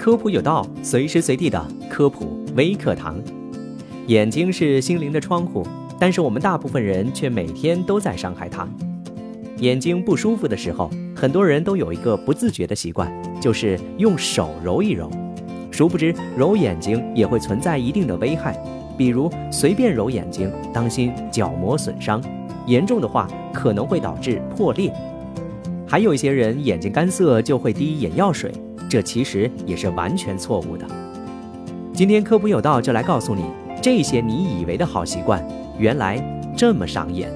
科普有道，随时随地的科普微课堂。眼睛是心灵的窗户，但是我们大部分人却每天都在伤害它。眼睛不舒服的时候，很多人都有一个不自觉的习惯，就是用手揉一揉。殊不知，揉眼睛也会存在一定的危害，比如随便揉眼睛，当心角膜损伤，严重的话可能会导致破裂。还有一些人眼睛干涩就会滴眼药水，这其实也是完全错误的。今天科普有道就来告诉你，这些你以为的好习惯，原来这么伤眼。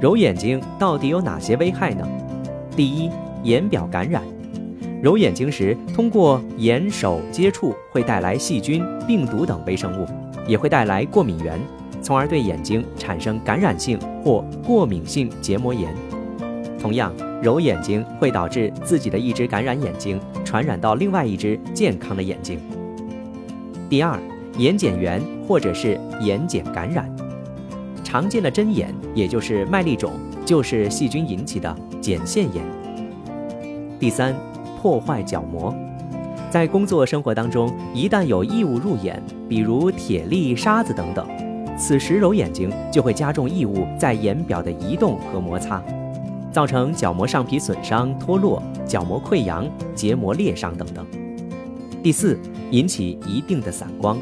揉眼睛到底有哪些危害呢？第一，眼表感染。揉眼睛时，通过眼手接触会带来细菌、病毒等微生物，也会带来过敏源，从而对眼睛产生感染性或过敏性结膜炎。同样，揉眼睛会导致自己的一只感染眼睛传染到另外一只健康的眼睛。第二，眼睑炎或者是眼睑感染，常见的针眼也就是麦粒肿，就是细菌引起的睑腺炎。第三。破坏角膜，在工作生活当中，一旦有异物入眼，比如铁粒、沙子等等，此时揉眼睛就会加重异物在眼表的移动和摩擦，造成角膜上皮损伤、脱落、角膜溃疡、结膜裂伤等等。第四，引起一定的散光。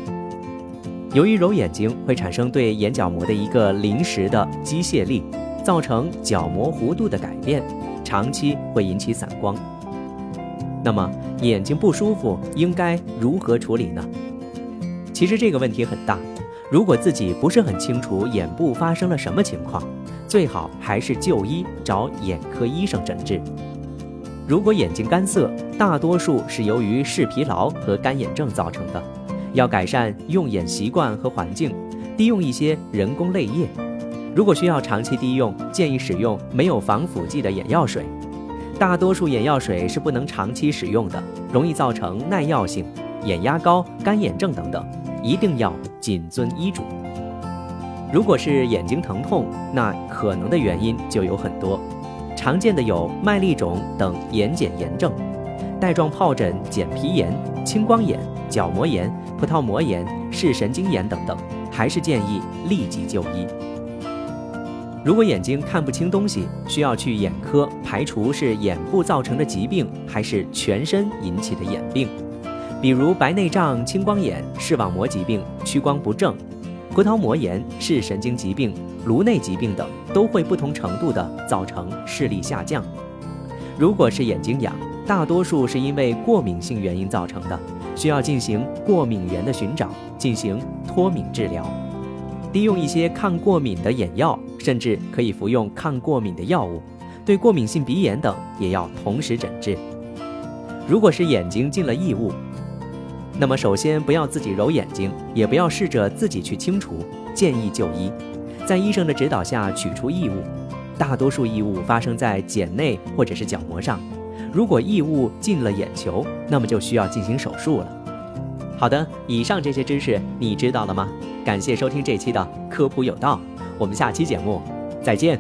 由于揉眼睛会产生对眼角膜的一个临时的机械力，造成角膜弧度的改变，长期会引起散光。那么眼睛不舒服应该如何处理呢？其实这个问题很大，如果自己不是很清楚眼部发生了什么情况，最好还是就医找眼科医生诊治。如果眼睛干涩，大多数是由于视疲劳和干眼症造成的，要改善用眼习惯和环境，滴用一些人工泪液。如果需要长期滴用，建议使用没有防腐剂的眼药水。大多数眼药水是不能长期使用的，容易造成耐药性、眼压高、干眼症等等，一定要谨遵医嘱。如果是眼睛疼痛，那可能的原因就有很多，常见的有麦粒肿等眼睑炎症、带状疱疹、睑皮炎、青光眼、角膜炎、葡萄膜炎、视神经炎等等，还是建议立即就医。如果眼睛看不清东西，需要去眼科排除是眼部造成的疾病还是全身引起的眼病，比如白内障、青光眼、视网膜疾病、屈光不正、葡萄膜炎、视神经疾病、颅内疾病等，都会不同程度的造成视力下降。如果是眼睛痒，大多数是因为过敏性原因造成的，需要进行过敏源的寻找，进行脱敏治疗。滴用一些抗过敏的眼药，甚至可以服用抗过敏的药物。对过敏性鼻炎等也要同时诊治。如果是眼睛进了异物，那么首先不要自己揉眼睛，也不要试着自己去清除，建议就医，在医生的指导下取出异物。大多数异物发生在睑内或者是角膜上，如果异物进了眼球，那么就需要进行手术了。好的，以上这些知识你知道了吗？感谢收听这期的科普有道，我们下期节目再见。